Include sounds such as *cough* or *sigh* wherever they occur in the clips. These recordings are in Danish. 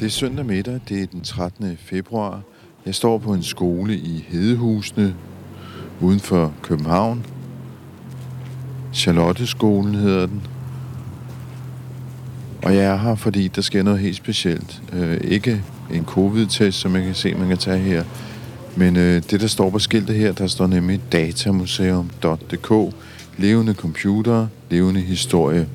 Det er søndag middag, det er den 13. februar. Jeg står på en skole i Hedehusene uden for København. Charlotteskolen hedder den. Og jeg er her, fordi der sker noget helt specielt. Øh, ikke en covid-test, som jeg kan se, man kan tage her. Men øh, det, der står på skiltet her, der står nemlig datamuseum.dk. Levende computer, levende historie.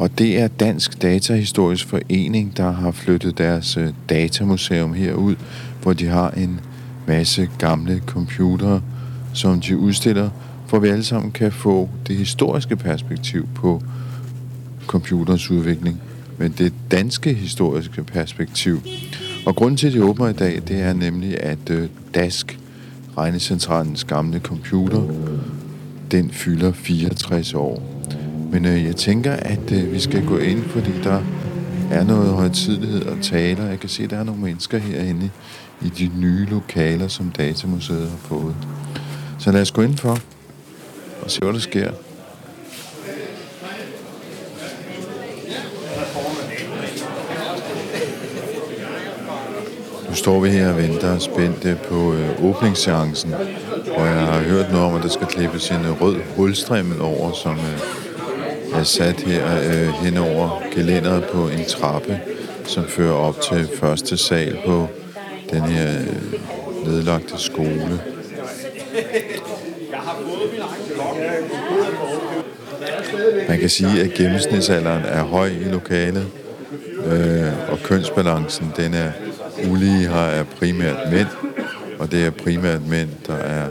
Og det er Dansk Datahistorisk Forening, der har flyttet deres øh, datamuseum herud, hvor de har en masse gamle computere, som de udstiller, for vi alle sammen kan få det historiske perspektiv på computerens udvikling, men det danske historiske perspektiv. Og grunden til, at de åbner i dag, det er nemlig, at øh, DASK, Regnecentralens gamle computer, den fylder 64 år. Men øh, jeg tænker, at øh, vi skal gå ind, fordi der er noget højtidlighed og taler. Jeg kan se, at der er nogle mennesker herinde i de nye lokaler, som Datamuseet har fået. Så lad os gå ind for og se, hvad der sker. Nu står vi her og venter spændte på øh, åbningsseancen, og jeg har hørt noget om, at der skal klippes en øh, rød hulstrimmel over, som øh, er sat her øh, hen over gelænderet på en trappe, som fører op til første sal på den her øh, nedlagte skole. Man kan sige, at gennemsnitsalderen er høj i lokalet, øh, og kønsbalancen den er ulige her er primært mænd, og det er primært mænd, der er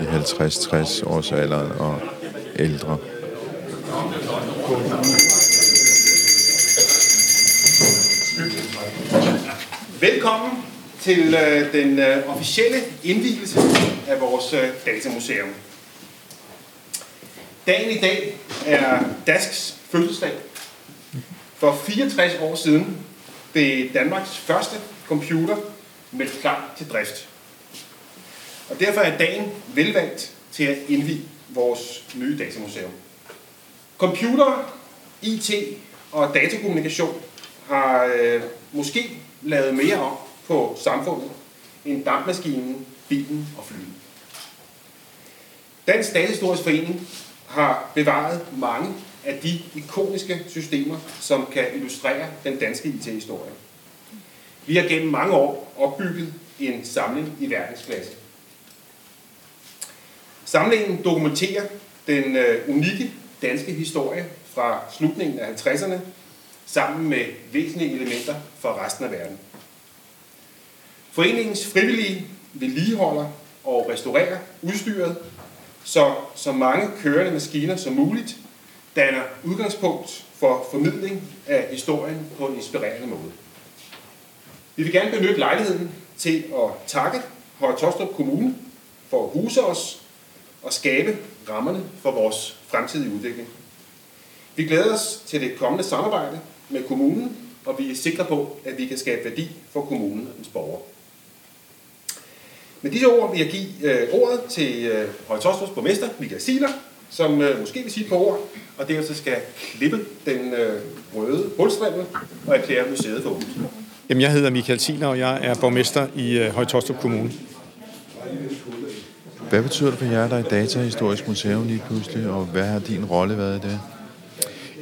i 50-60 års alderen og ældre. Velkommen til øh, den øh, officielle indvielse af vores øh, datamuseum. Dagen i dag er DASKs fødselsdag. For 64 år siden blev Danmarks første computer meldt klar til drift. Og derfor er dagen velvalgt til at indvige vores nye datamuseum. Computer, IT og datakommunikation har øh, måske lavet mere om på samfundet end dampmaskinen, bilen og flyet. Dansk Datahistorisk Forening har bevaret mange af de ikoniske systemer, som kan illustrere den danske IT-historie. Vi har gennem mange år opbygget en samling i verdensklasse. Samlingen dokumenterer den øh, unikke danske historie fra slutningen af 50'erne sammen med væsentlige elementer fra resten af verden. Foreningens frivillige vedligeholder og restaurerer udstyret, så så mange kørende maskiner som muligt danner udgangspunkt for formidling af historien på en inspirerende måde. Vi vil gerne benytte lejligheden til at takke Høje Tostrup Kommune for at huse os og skabe rammerne for vores fremtidige udvikling. Vi glæder os til det kommende samarbejde med kommunen, og vi er sikre på, at vi kan skabe værdi for kommunen og dens borgere. Med disse ord vil jeg give øh, ordet til øh, Høje Tostrups borgmester, Michael Siler, som øh, måske vil sige et par ord, og derefter skal klippe den øh, røde hulstrimmel og erklære museet for åbent. Jamen, jeg hedder Michael Siler, og jeg er borgmester i øh, Højtostrup Kommune. Hvad betyder det for jer, der er i Datahistorisk Museum lige pludselig, og hvad har din rolle været i det?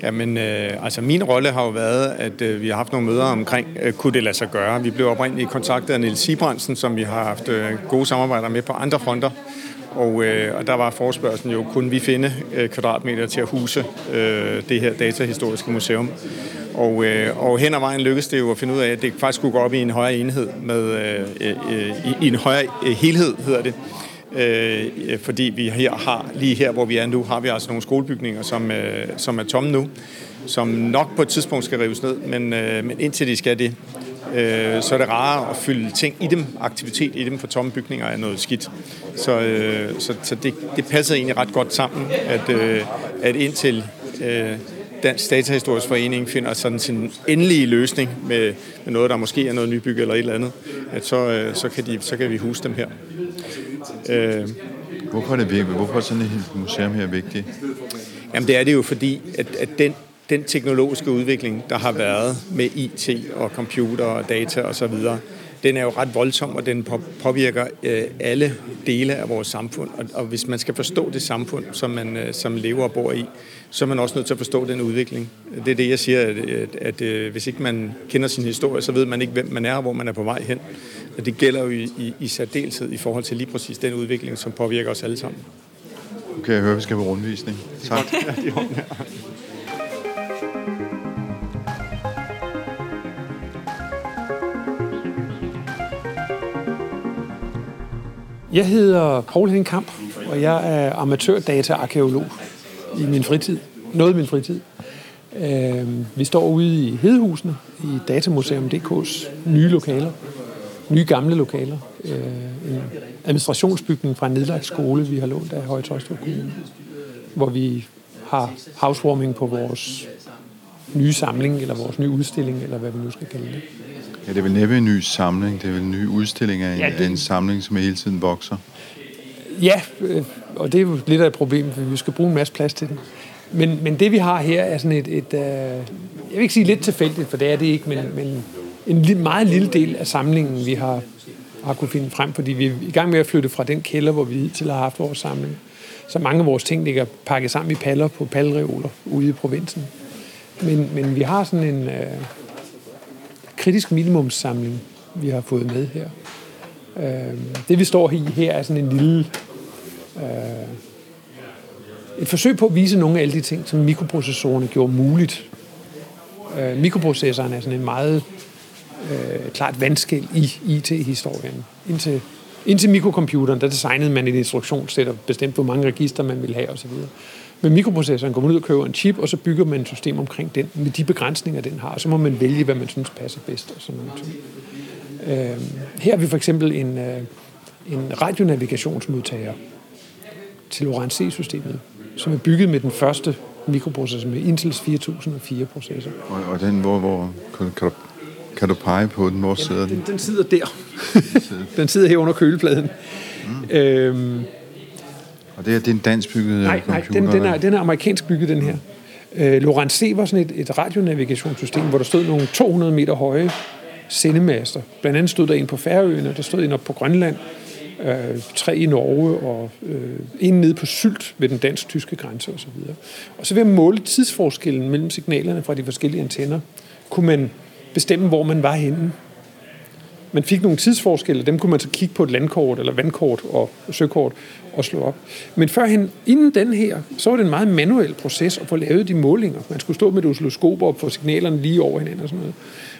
Jamen, øh, altså min rolle har jo været, at øh, vi har haft nogle møder omkring, øh, kunne det lade sig gøre. Vi blev oprindeligt kontaktet af Niels Sibrandsen, som vi har haft øh, gode samarbejder med på andre fronter. Og, øh, og der var forspørgselen jo, kunne vi finde øh, kvadratmeter til at huse øh, det her datahistoriske museum. Og, øh, og hen ad vejen lykkedes det jo at finde ud af, at det faktisk kunne gå op i en højere enhed, med, øh, øh, øh i, i en højere øh, helhed hedder det. Øh, øh, fordi vi her har, lige her hvor vi er nu, har vi altså nogle skolebygninger, som, øh, som er tomme nu, som nok på et tidspunkt skal rives ned, men, øh, men indtil de skal det, øh, så er det rarere at fylde ting i dem, aktivitet i dem, for tomme bygninger er noget skidt. Så, øh, så, så det, det passer egentlig ret godt sammen, at, øh, at indtil øh, Dansk Datahistorisk Forening finder sådan sin endelige løsning med, med noget, der måske er noget nybygget eller et eller andet, at så, øh, så, kan, de, så kan vi huse dem her. Øh, Hvorfor er det vigtigt? Hvorfor er sådan et museum her vigtigt? Jamen det er det jo fordi, at, at den, den teknologiske udvikling, der har været med IT og computer og data osv., den er jo ret voldsom, og den påvirker øh, alle dele af vores samfund. Og, og hvis man skal forstå det samfund, som man øh, som lever og bor i, så er man også nødt til at forstå den udvikling. Det er det, jeg siger, at, at, at øh, hvis ikke man kender sin historie, så ved man ikke, hvem man er og hvor man er på vej hen. Og det gælder jo i, i, i særdeleshed i forhold til lige præcis den udvikling, som påvirker os alle sammen. Okay, jeg hører, vi skal have rundvisning. Tak. *laughs* Jeg hedder Paul Henkamp, og jeg er amatørdataarkeolog i min fritid. Noget i min fritid. Øhm, vi står ude i Hedehusene i Datamuseum.dk's nye lokaler. Nye gamle lokaler. Øh, en administrationsbygning fra en nedlagt skole, vi har lånt af Højtøjstrup Kommune. Hvor vi har housewarming på vores nye samling, eller vores nye udstilling, eller hvad vi nu skal kalde det. Ja, det er vel næppe en ny samling, det er vel en ny udstilling af en, ja, det... en samling, som hele tiden vokser. Ja, øh, og det er jo lidt af et problem, for vi skal bruge en masse plads til den. Men, men det vi har her er sådan et, et uh, jeg vil ikke sige lidt tilfældigt, for det er det ikke, men, men en meget lille del af samlingen, vi har, har kunne finde frem, fordi vi er i gang med at flytte fra den kælder, hvor vi hidtil har haft vores samling. Så mange af vores ting ligger pakket sammen i paller på palreoler ude i provinsen. Men, men vi har sådan en, uh, kritisk minimumssamling, vi har fået med her. Øh, det vi står i her er sådan en lille... Øh, et forsøg på at vise nogle af alle de ting, som mikroprocessorerne gjorde muligt. Øh, mikroprocessoren er sådan en meget øh, klart vandskæld i IT-historien. Indtil, indtil mikrocomputeren, der designede man et instruktionssæt og bestemte, hvor mange register man ville have osv. Med mikroprocessoren går man ud og køber en chip, og så bygger man et system omkring den, med de begrænsninger, den har. Og så må man vælge, hvad man synes passer bedst. Og sådan noget. Øh, her har vi for eksempel en, øh, en radionavigationsmodtager til Orange C-systemet, som er bygget med den første mikroprocessor med Intels 4004-processor. Og, og den, hvor, hvor kan, kan, du, kan du pege på den? Hvor sidder den? Den, den sidder der. *laughs* den sidder her under kølepladen. Mm. Øhm, og det er, det er en dansk bygget nej, computer? Nej, den, den, er, den er amerikansk bygget, den her. Øh, Lorenz C. var sådan et, et radionavigationssystem, hvor der stod nogle 200 meter høje sendemaster. Blandt andet stod der en på Færøerne, der stod en op på Grønland, øh, tre i Norge og øh, en nede på Sylt ved den dansk-tyske grænse osv. Og, og så ved at måle tidsforskellen mellem signalerne fra de forskellige antenner, kunne man bestemme, hvor man var henne man fik nogle tidsforskelle, dem kunne man så kigge på et landkort, eller vandkort og søkort og slå op. Men førhen, inden den her, så var det en meget manuel proces at få lavet de målinger. Man skulle stå med et oscilloskop og få signalerne lige over hinanden og sådan noget.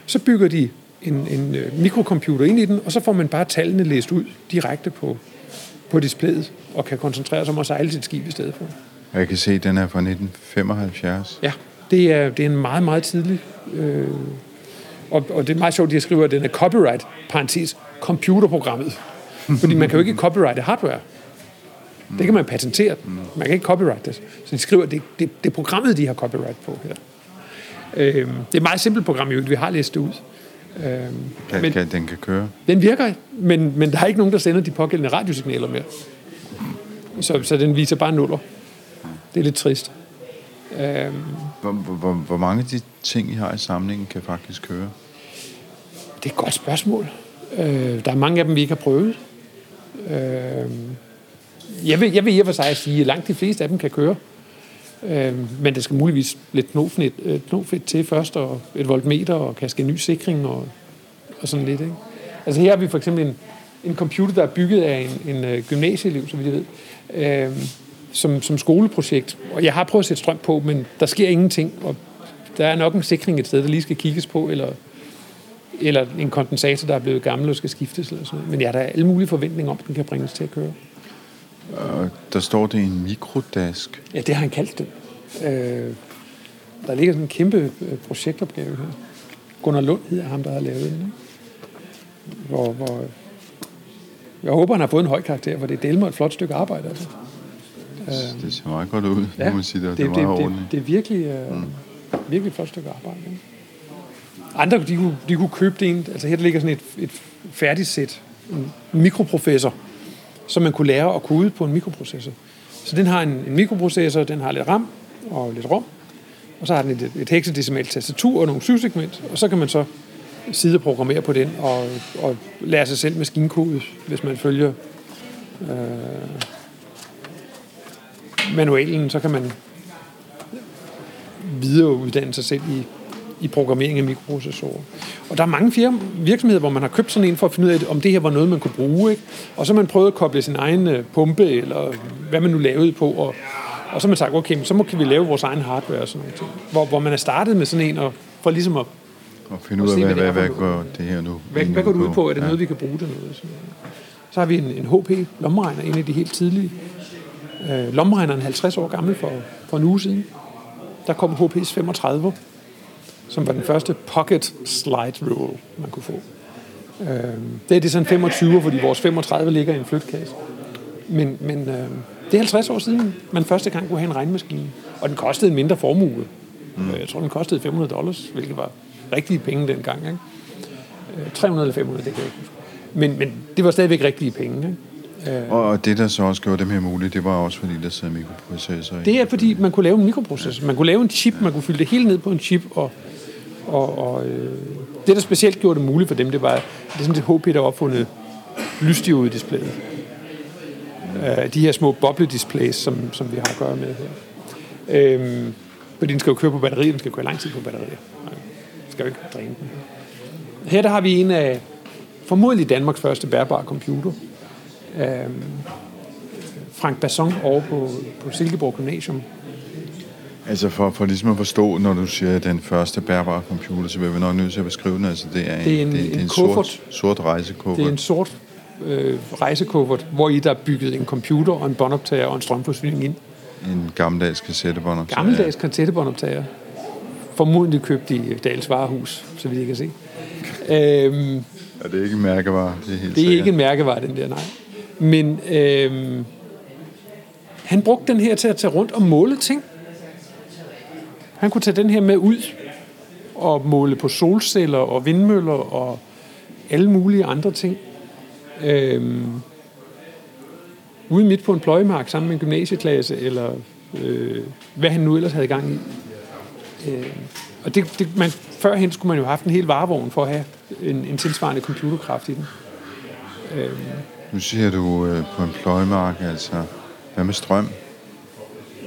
Så bygger de en, en øh, mikrocomputer ind i den, og så får man bare tallene læst ud direkte på, på displayet, og kan koncentrere sig om at sejle sit skib i stedet for. Jeg kan se, at den er fra 1975. Ja, det er, det er en meget, meget tidlig øh, og, og det er meget sjovt, at de skriver, at den er copyright, parentes, computerprogrammet. Fordi man kan jo ikke copyrighte hardware. Det kan man patentere. Man kan ikke copyright det. Så de skriver, at det, det, det er programmet, de har copyright på her. Øhm, det er et meget simpelt program, vi har læst det ud. Øhm, kan, men, kan, den kan køre? Den virker, men, men der er ikke nogen, der sender de pågældende radiosignaler mere. Så, så den viser bare nuller. Det er lidt trist. Øhm, hvor, hvor, hvor mange af de ting, I har i samlingen, kan faktisk køre? Det er et godt spørgsmål. Øh, der er mange af dem, vi ikke har prøvet. Øh, jeg, vil, jeg vil i og for sig sige, at langt de fleste af dem kan køre. Øh, men det skal muligvis lidt knofedt, øh, knofedt til først, og et voltmeter, og kan ske ny sikring, og, og sådan lidt. Ikke? Altså her har vi for eksempel en, en computer, der er bygget af en, en øh, gymnasieelev, som vi ved, øh, som, som skoleprojekt. Og jeg har prøvet at sætte strøm på, men der sker ingenting, og der er nok en sikring et sted, der lige skal kigges på, eller, eller en kondensator, der er blevet gammel og skal skiftes. Eller sådan noget. Men jeg har da alle mulige forventninger om, at den kan bringes til at køre. Og der står det en mikrodask. Ja, det har han kaldt det. Øh, der ligger sådan en kæmpe øh, projektopgave her. Gunnar Lund hedder ham, der har lavet den. Ikke? Hvor, hvor jeg håber, han har fået en høj karakter, for det er et flot stykke arbejde. Altså. Det ser meget godt ud, ja, må man sige. Det, det, det er det, det, det er virkelig, øh, mm. virkelig flot stykke arbejde. Ikke? Andre, de kunne, de kunne købe det en, altså her ligger sådan et, et færdigt sæt, en mikroprofessor, som man kunne lære at kode på en mikroprocessor. Så den har en, en mikroprocessor, den har lidt RAM og lidt rom, og så har den et, et hexadecimalt tastatur og nogle syvsegment, og så kan man så sidde og programmere på den og, og lære sig selv maskinkode, hvis man følger øh, manualen, så kan man videreuddanne sig selv i, i programmering af mikroprocessorer. Og der er mange firma, virksomheder, hvor man har købt sådan en for at finde ud af, om det her var noget, man kunne bruge. Ikke? Og så har man prøvet at koble sin egen øh, pumpe, eller hvad man nu lavede på, og, og så har man sagt, okay, så må kan vi lave vores egen hardware og sådan noget. Hvor, hvor man er startet med sådan en, og for ligesom at Og finde ud af, hvad, hvad det hvad, går det her nu hvad, hvad går det ud på? Er det Ja. noget, vi kan bruge til noget? Sådan. Så har vi en, en HP lommeregner, en af de helt tidlige. Øh, lommeregneren er 50 år gammel for, for en uge siden. Der kom HP's 35, som var den første pocket slide rule, man kunne få. Øh, det er det sådan 25, fordi vores 35 ligger i en flytkasse. Men, men øh, det er 50 år siden, man første gang kunne have en regnmaskine. Og den kostede en mindre formue. Mm. Jeg tror, den kostede 500 dollars, hvilket var rigtige penge dengang. Ikke? Øh, 300 eller 500, det kan jeg ikke huske. Men, men det var stadigvæk rigtige penge. Ikke? Og og det, der så også gjorde dem her muligt, det var også fordi, der sad mikroprocessor i. Det er fordi, man kunne lave en mikroprocessor. Man kunne lave en chip, man kunne fylde det hele ned på en chip. Og, og, og øh, det, der specielt gjorde det muligt for dem, det var, det er sådan et HP, der var opfundet lysdiode-displayet. Øh, de her små boble-displays, som, som vi har at gøre med her. Øhm, fordi den skal jo køre på batterier, den skal køre lang tid på batterier. Nej, den skal jo ikke dræne den. Her der har vi en af formodentlig Danmarks første bærbare computer. Øhm, Frank Basson over på, på Silkeborg Gymnasium. Altså for, for ligesom at forstå, når du siger den første bærbare computer, så vil vi nok nødt til at beskrive den. Altså det er en, Det er en- det, det er en en kuffert. sort, sort rejsekuffert. Det er en sort øh, rejsekuffert, hvor i der er bygget en computer og en båndoptager og en strømforsyning ind. en gammeldags kassettebånd. Gammeldags kassettebåndoptager. Formodentlig købt i Dals Varehus, så vidt jeg kan se. Øhm, Ja, det er ikke en mærkevare, det er helt det er sikkert. ikke en mærkevare, den der, nej. Men øh, han brugte den her til at tage rundt og måle ting. Han kunne tage den her med ud og måle på solceller og vindmøller og alle mulige andre ting. Øh, ude midt på en pløjemark sammen med en gymnasieklasse, eller øh, hvad han nu ellers havde i gang i. Øh, og det, det, man, førhen skulle man jo have haft en hel varevogn for at have en, en tilsvarende computerkraft i den. Øh, nu siger du øh, på en pløjemark, altså, hvad med strøm?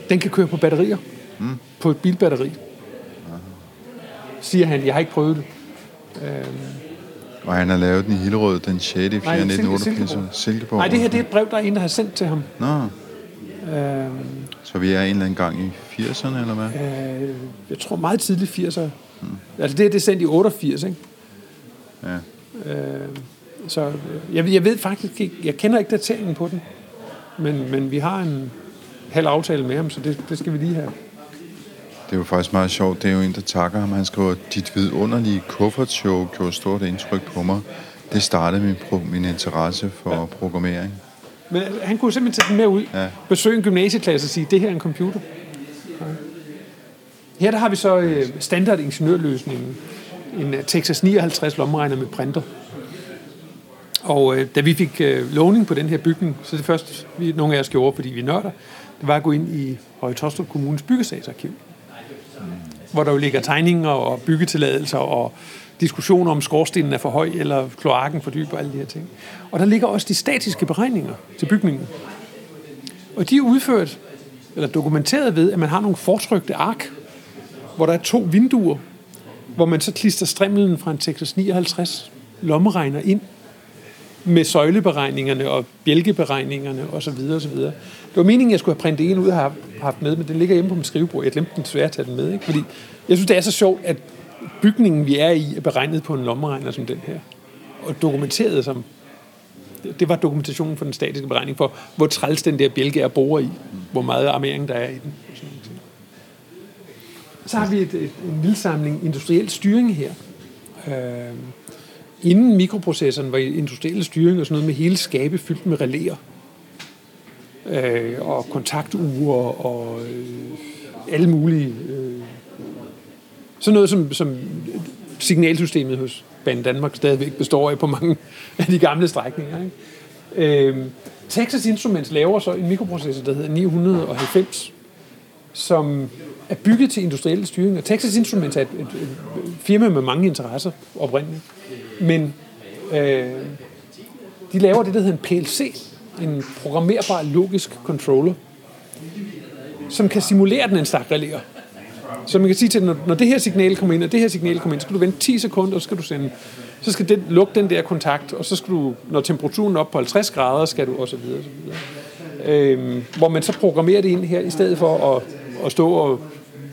Den kan køre på batterier. Mm. På et bilbatteri. Siger han. Jeg har ikke prøvet det. Og han har lavet den i Hillerød den 6. 4. Nej, 1988. Silkeborg. Silkeborg. Nej, det her det er et brev, der er en, der har sendt til ham. Nå, Øh, så vi er en eller anden gang i 80'erne, eller hvad? øh, jeg tror meget tidligt 80'er. Mm. Altså det her, det er sendt i 88, ikke? Ja. Øh, så øh, jeg, jeg ved faktisk ikke, jeg kender ikke dateringen på den. Men, men vi har en halv aftale med ham, så det, det skal vi lige have. Det er jo faktisk meget sjovt. Det er jo en, der takker ham. Han skriver, dit vidunderlige kuffertshow gjorde stort indtryk på mig. Det startede min, pro- min interesse for ja. programmering. Men han kunne simpelthen tage den med ud, ja. Besøge en gymnasieklasse og sige, det her er en computer. Ja. Her der har vi så øh, standard ingeniørløsningen. En øh, Texas 59 lommeregner med printer. Og øh, da vi fik øh, lovning på den her bygning, så det første, vi, nogle af os gjorde, fordi vi nørder, det var at gå ind i Høje Tostrup Kommunes byggesagsarkiv. Hvor der jo ligger tegninger og byggetilladelser og diskussioner om skorstenen er for høj, eller kloakken for dyb og alle de her ting. Og der ligger også de statiske beregninger til bygningen. Og de er udført eller dokumenteret ved, at man har nogle fortrykte ark, hvor der er to vinduer, hvor man så klister strimlen fra en Texas 59 lommeregner ind med søjleberegningerne og bjælkeberegningerne osv. osv. Det var meningen, at jeg skulle have printet en ud og have haft med, men den ligger hjemme på mit skrivebord. Jeg glemte den svært at tage den med, ikke? fordi jeg synes, det er så sjovt, at bygningen, vi er i, er beregnet på en lommeregner som den her. Og dokumenteret som... Det var dokumentationen for den statiske beregning for, hvor træls den der bjælke er borer i. Hvor meget armering der er i den. Så har vi et, et, en lille samling industriel styring her. Øh, inden mikroprocessoren var industriel styring og sådan noget med hele skabe fyldt med relæer. Øh, og kontakture og øh, alle mulige... Øh, sådan noget, som, som signalsystemet hos Banen Danmark stadigvæk består af på mange af de gamle strækninger. Ikke? Øh, Texas Instruments laver så en mikroprocessor, der hedder 990, som er bygget til industriel styring. Og Texas Instruments er et, et, et firma med mange interesser oprindeligt. Men øh, de laver det, der hedder en PLC, en programmerbar logisk controller, som kan simulere den en stak relæer. Så man kan sige til når, når det her signal kommer ind, og det her signal kommer ind, så skal du vente 10 sekunder, og så skal du sende, så skal den, lukke den der kontakt, og så skal du, når temperaturen er op på 50 grader, skal du, og så videre, og så videre. Øhm, hvor man så programmerer det ind her, i stedet for at, at stå og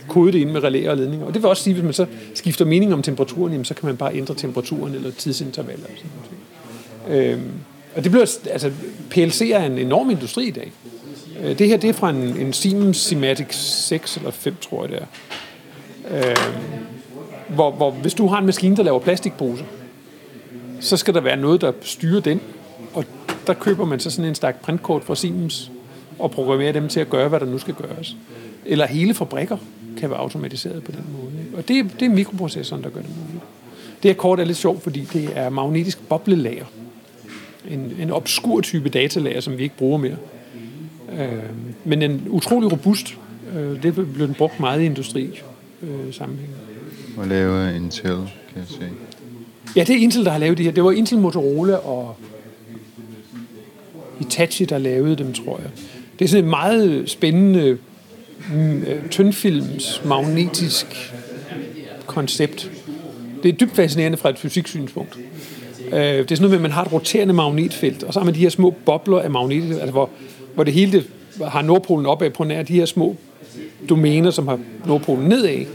kode det ind med relæer og ledninger. Og det vil også sige, at hvis man så skifter mening om temperaturen, jamen, så kan man bare ændre temperaturen eller tidsintervaller. Og sådan noget. Øhm, og det bliver, altså, PLC er en enorm industri i dag. Øh, det her det er fra en, en Siemens Simatic 6 eller 5, tror jeg det er. Øhm, hvor, hvor hvis du har en maskine, der laver plastikposer, så skal der være noget, der styrer den. Og der køber man så sådan en stak printkort fra Siemens og programmerer dem til at gøre, hvad der nu skal gøres. Eller hele fabrikker kan være automatiseret på den måde. Og det, det er mikroprocessoren, der gør det muligt. Det her kort er lidt sjovt, fordi det er magnetisk boblelager. En, en obskur type datalager, som vi ikke bruger mere. Øh, men en utrolig robust. Øh, det bliver den brugt meget i industri øh, sammenhæng. Og laver Intel, kan jeg se. Ja, det er Intel, der har lavet det her. Det var Intel, Motorola og Hitachi, der lavede dem, tror jeg. Det er sådan et meget spændende Øh, tyndfilms magnetisk koncept. Det er dybt fascinerende fra et fysiksynspunkt. Øh, det er sådan noget med, at man har et roterende magnetfelt, og så har man de her små bobler af magnet, altså hvor, hvor det hele det har Nordpolen opad på nær de her små domæner, som har Nordpolen nedad.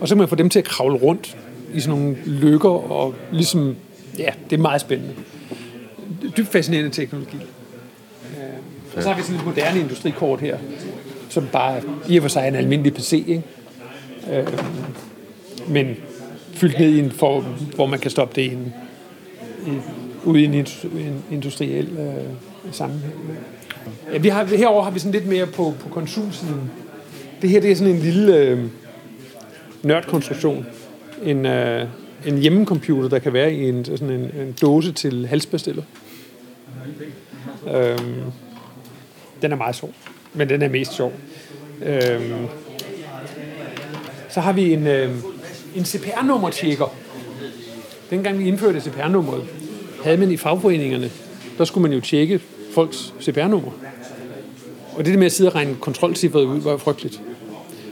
Og så kan man få dem til at kravle rundt i sådan nogle lykker, og ligesom, ja, det er meget spændende. Dybt fascinerende teknologi. Og så har vi sådan et moderne industrikort her, som bare i og for sig er en almindelig PC, ikke? Øh, men fyldt ned i en form, hvor man kan stoppe det i en, i, ude i en, en industriel øh, sammenhæng. Ja, vi har, herover har vi sådan lidt mere på, på konsumsiden. Det her det er sådan en lille øh, nørdkonstruktion. En, øh, en hjemmecomputer, der kan være i en, sådan en, en dåse til halsbestiller. Øhm, den er meget sjov, men den er mest sjov. Øhm, så har vi en, øh, en CPR-nummer-tjekker. Dengang vi indførte CPR-nummeret, havde man i fagforeningerne, der skulle man jo tjekke folks CPR-nummer. Og det der med at sidde og regne kontrolcifferet ud, var frygteligt.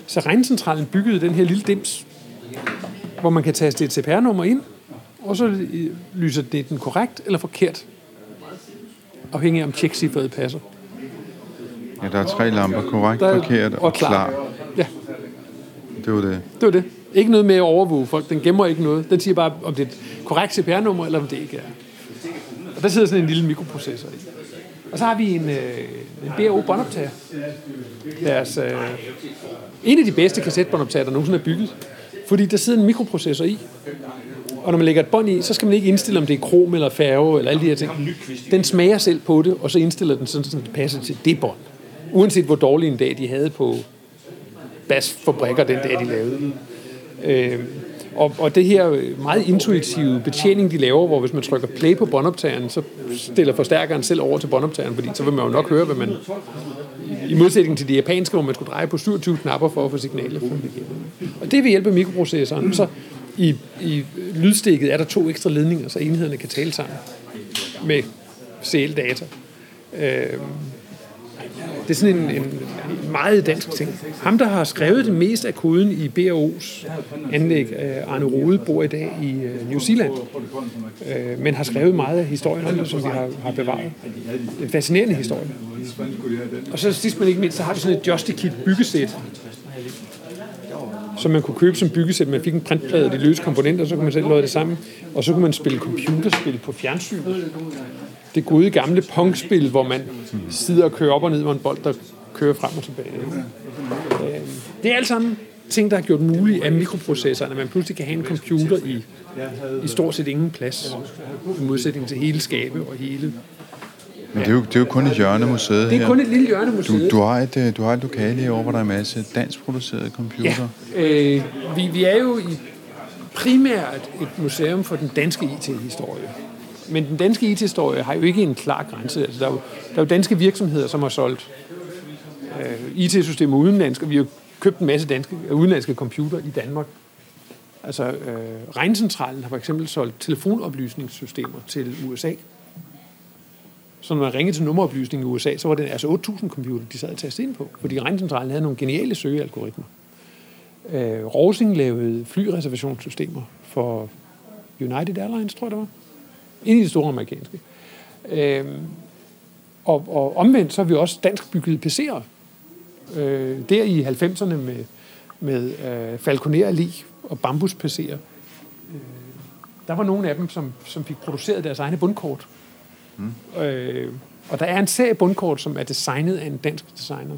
Så regncentralen byggede den her lille dims, hvor man kan taste et CPR-nummer ind, og så lyser det den korrekt eller forkert, afhængig af om tjekcifferet passer. Ja, der er tre lamper, korrekt, Der er- forkert og, og klar. klar. Ja, Det var det. det var det. Ikke noget med at overvåge folk. Den gemmer ikke noget. Den siger bare, om det er et korrekt CPR-nummer, eller om det ikke er. Og der sidder sådan en lille mikroprocessor i. Og så har vi en, øh, en BAO båndoptager. Deres, øh, en af de bedste kassettebåndoptager, der nogensinde er bygget. Fordi der sidder en mikroprocessor i. Og når man lægger et bånd i, så skal man ikke indstille, om det er krom eller færge eller alle de her ting. Den smager selv på det, og så indstiller den sådan, så det passer til det bånd. Uanset hvor dårlig en dag de havde på basfabrikker den dag, de lavede den. Øh, og, og det her øh, meget intuitive betjening, de laver, hvor hvis man trykker play på båndoptageren, så stiller forstærkeren selv over til båndoptageren, fordi så vil man jo nok høre, hvad man... I modsætning til de japanske, hvor man skulle dreje på 27 knapper for at få signalet fundet. Og det vil hjælpe mikroprocessoren. Så i, i lydstikket er der to ekstra ledninger, så enhederne kan tale sammen med CL-data. Øh, det er sådan en, en meget dansk ting. Ham, der har skrevet det meste af koden i BAO's anlæg, øh, Arne Rode, bor i dag i øh, New Zealand, øh, men har skrevet meget af historien om det, som vi har, har bevaret. En fascinerende historie. Og så sidst men ikke mindst, så har vi sådan et Justikit byggesæt, som man kunne købe som byggesæt. Man fik en printplade af de løse komponenter, så kunne man selv lade det sammen. Og så kunne man spille computerspil på fjernsynet. Det gode gamle pongspil, hvor man sidder og kører op og ned med en bold, der kører frem og tilbage. Øh, Det er alt sammen ting, der har gjort muligt af mikroprocessoren, at man pludselig kan have en computer i, i stort set ingen plads, i modsætning til hele skabe og hele. Men det er jo, det er jo kun et hjørne museet Det er her. kun et lille hjørne museet. Du, du, har et, øh, du har et lokale herovre, hvor der er en masse dansk producerede computer. Ja, øh, vi, vi er jo i primært et museum for den danske IT-historie. Men den danske IT-historie har jo ikke en klar grænse. Altså, der, er jo, der er jo danske virksomheder, som har solgt øh, IT-systemer udenlandsk, og vi har jo købt en masse danske, udenlandske computer i Danmark. Altså, øh, Regncentralen har for eksempel solgt telefonoplysningssystemer til USA. Så når man ringede til nummeroplysning i USA, så var det altså 8.000 computer, de sad og tastede ind på. Fordi Regncentralen havde nogle geniale søgealgoritmer. Øh, Rosing lavede flyreservationssystemer for United Airlines, tror jeg det var. En af de store amerikanske. Øh, og, og omvendt så har vi også dansk bygget PC'er. Øh, der i 90'erne med, med øh, Falconer Allé og Bambus PC'er. Øh, der var nogle af dem, som, som fik produceret deres egne bundkort. Mm. Øh, og der er en serie bundkort, som er designet af en dansk designer.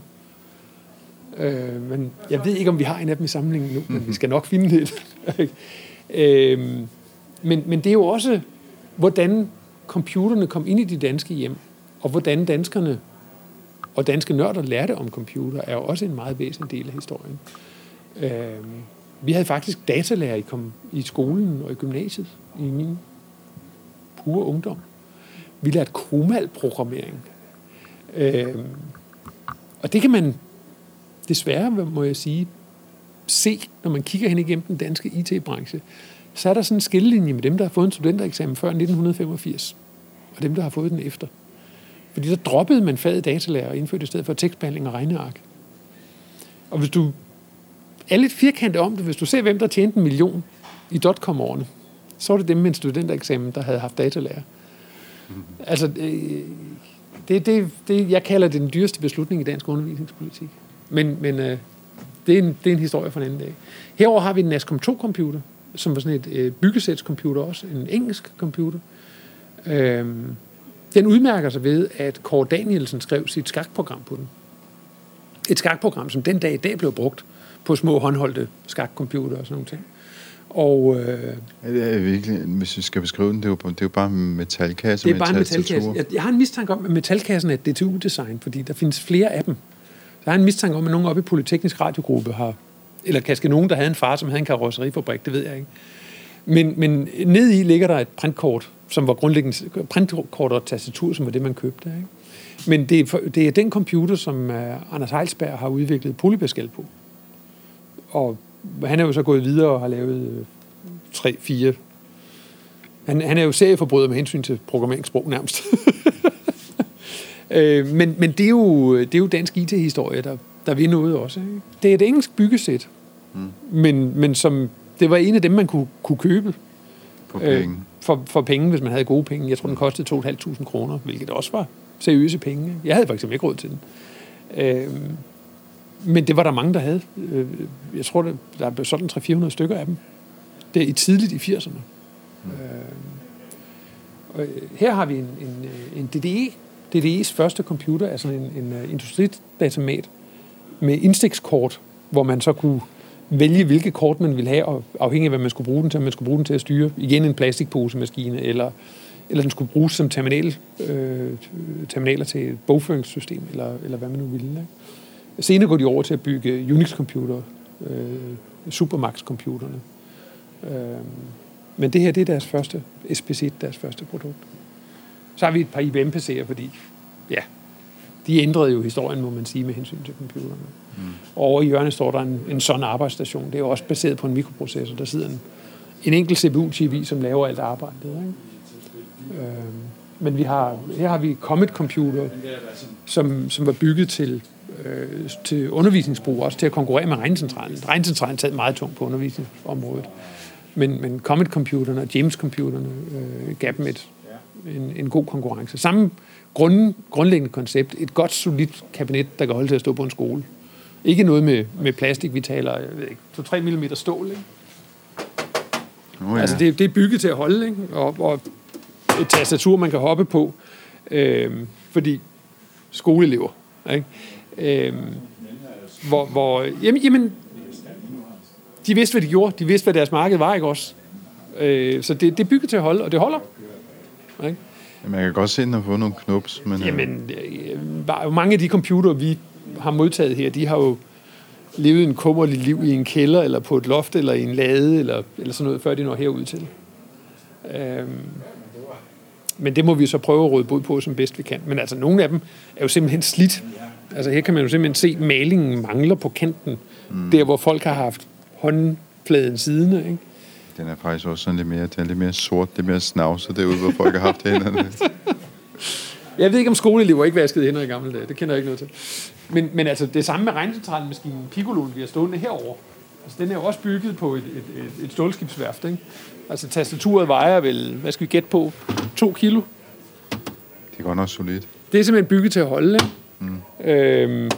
Øh, men jeg ved ikke, om vi har en af dem i samlingen nu, men vi skal nok finde det. *laughs* øh, men, men det er jo også, hvordan computerne kom ind i de danske hjem, og hvordan danskerne og danske nørder lærte om computer, er jo også en meget væsentlig del af historien. Øh, vi havde faktisk datalærer i, kom, i skolen og i gymnasiet i min pure ungdom. Vi lærte Komal-programmering. Øh, og det kan man desværre, må jeg sige, se, når man kigger hen igennem den danske IT-branche, så er der sådan en skillelinje med dem, der har fået en studentereksamen før 1985, og dem, der har fået den efter. Fordi der droppede man faget datalærer og indførte i stedet for tekstbehandling og regneark. Og hvis du er lidt firkantet om det, hvis du ser, hvem der tjente en million i dotcom-årene, så var det dem med en studentereksamen, der havde haft datalærer. Altså, øh, det, det, det, jeg kalder det den dyreste beslutning i dansk undervisningspolitik. Men, men øh, det, er en, det er en historie for en anden dag. Herover har vi en NASCOM 2-computer, som var sådan et øh, byggesætscomputer også, en engelsk computer. Øhm, den udmærker sig ved, at Kåre Danielsen skrev sit skakprogram på den. Et skakprogram, som den dag i dag blev brugt på små håndholdte skakcomputer og sådan nogle ting. Og øh, Er det er virkelig, hvis vi skal beskrive den, det er jo, det er jo bare en metalkasse det er bare en metalkasse. Jeg, jeg har en mistanke om, at metalkassen er et DTU-design, fordi der findes flere af dem. Så jeg har en mistanke om, at nogen oppe i Polyteknisk Radiogruppe har, eller kanskje nogen, der havde en far, som havde en karosserifabrik, det ved jeg ikke. Men, men ned i ligger der et printkort, som var grundlæggende printkort og tastatur, som var det, man købte. Ikke? Men det er, for- det er den computer, som uh, Anders Heilsberg har udviklet Polypascal på. Og han er jo så gået videre og har lavet øh, tre, fire. Han, han er jo serieforbryder med hensyn til programmeringssprog nærmest. *laughs* øh, men men det, er jo, det er jo dansk IT-historie, der, der vil noget også. Ikke? Det er et engelsk byggesæt, mm. men, men som, det var en af dem, man kunne, kunne købe På penge. øh, for, for penge, hvis man havde gode penge. Jeg tror, den kostede 2.500 kroner, hvilket også var seriøse penge. Jeg havde for eksempel ikke råd til den. Øh, men det var der mange, der havde. Øh, Jeg tror, der, der blev sådan 300-400 stykker af dem. Det er i tidligt i 80'erne. Øh, og øh, her har vi en, en, øh, en DDE. DDE's første computer er sådan en, en industridatamat med indstikskort, hvor man så kunne vælge, hvilke kort man ville have, og afhængig af, hvad man skulle bruge den til. Om man skulle bruge den til at styre igen en plastikposemaskine, eller, eller den skulle bruges som terminal, øh, terminaler til et bogføringssystem, eller, eller hvad man nu ville. Ikke? Senere går de over til at bygge Unix-computer, øh, Supermax-computerne. Øh, men det her, det er deres første, SPC, deres første produkt. Så har vi et par IBM-PC'er, fordi ja, de ændrede jo historien, må man sige, med hensyn til computerne. Mm. Og over i hjørnet står der en, en sådan arbejdsstation. Det er jo også baseret på en mikroprocessor. Der sidder en, en enkelt CPU-chip i, som laver alt arbejdet. Ikke? Øh, Men vi har, her har vi Comet Computer, som, som var bygget til, øh, til undervisningsbrug, også til at konkurrere med Regncentralen. Regncentralen taget meget tungt på undervisningsområdet. Men, men Comet Computerne og James Computerne øh, gav dem et, en, en god konkurrence. Samme grund, grundlæggende koncept. Et godt, solidt kabinet, der kan holde til at stå på en skole. Ikke noget med, med plastik, vi taler, jeg ved ikke, 2-3 mm stål, ikke? Oh, ja. Altså, det, det er bygget til at holde, ikke? Og, og et tastatur, man kan hoppe på, øh, fordi skoleelever, ikke? Øh, hvor, hvor jamen, jamen, de vidste, hvad de gjorde. De vidste, hvad deres marked var, ikke også? Øh, så det, det er bygget til at holde, og det holder. Ikke? Man kan godt se, at den har fået nogle knups, men... øh, Jamen, øh, bare- mange af de computere, vi har modtaget her, de har jo levet en kummerlig liv i en kælder, eller på et loft, eller i en lade, eller, eller sådan noget, før de når herud til. Øhm, men det må vi så prøve at råde bod på, som bedst vi kan. Men altså, nogle af dem er jo simpelthen slidt. Altså, her kan man jo simpelthen se, at malingen mangler på kanten. Mm. Der, hvor folk har haft håndfladen siddende, ikke? Den er faktisk også sådan lidt mere, den er lidt mere sort, lidt mere snavset derude, hvor folk har haft hænderne. *laughs* *laughs* Jeg ved ikke, om skoleelever ikke vaskede hænder i gamle dage. Det kender jeg ikke noget til. Men, men altså, det samme med regncentralen maskinen Piccoloen, vi har stående herover. Altså, den er jo også bygget på et, et, et, et stålskibsværft, ikke? Altså, tastaturet vejer vel, hvad skal vi gætte på, to kilo. Det er godt nok solidt. Det er simpelthen bygget til at holde, ikke? Mm. Øhm,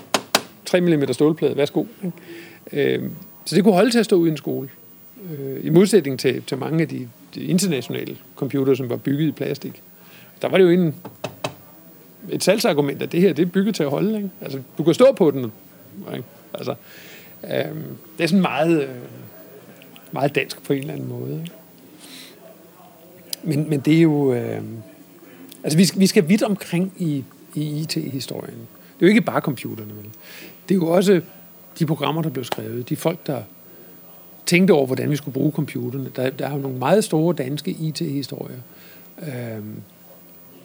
3 mm stålplade, værsgo. Ikke? Øhm, så det kunne holde til at stå ude i en skole. Øh, I modsætning til, til mange af de, de internationale computere, som var bygget i plastik. Der var det jo en, et salgsargument, at det her det er bygget til at holde. Ikke? Altså, du kan stå på den. Ikke? Altså, øhm, det er sådan meget, øh, meget dansk på en eller anden måde. Ikke? Men, men det er jo... Øh, altså, vi vi skal vidt omkring i, i IT-historien. Det er jo ikke bare computerne, vel? Det er jo også de programmer, der blev skrevet, de folk, der tænkte over, hvordan vi skulle bruge computerne. Der, der er jo nogle meget store danske IT-historier. Øh,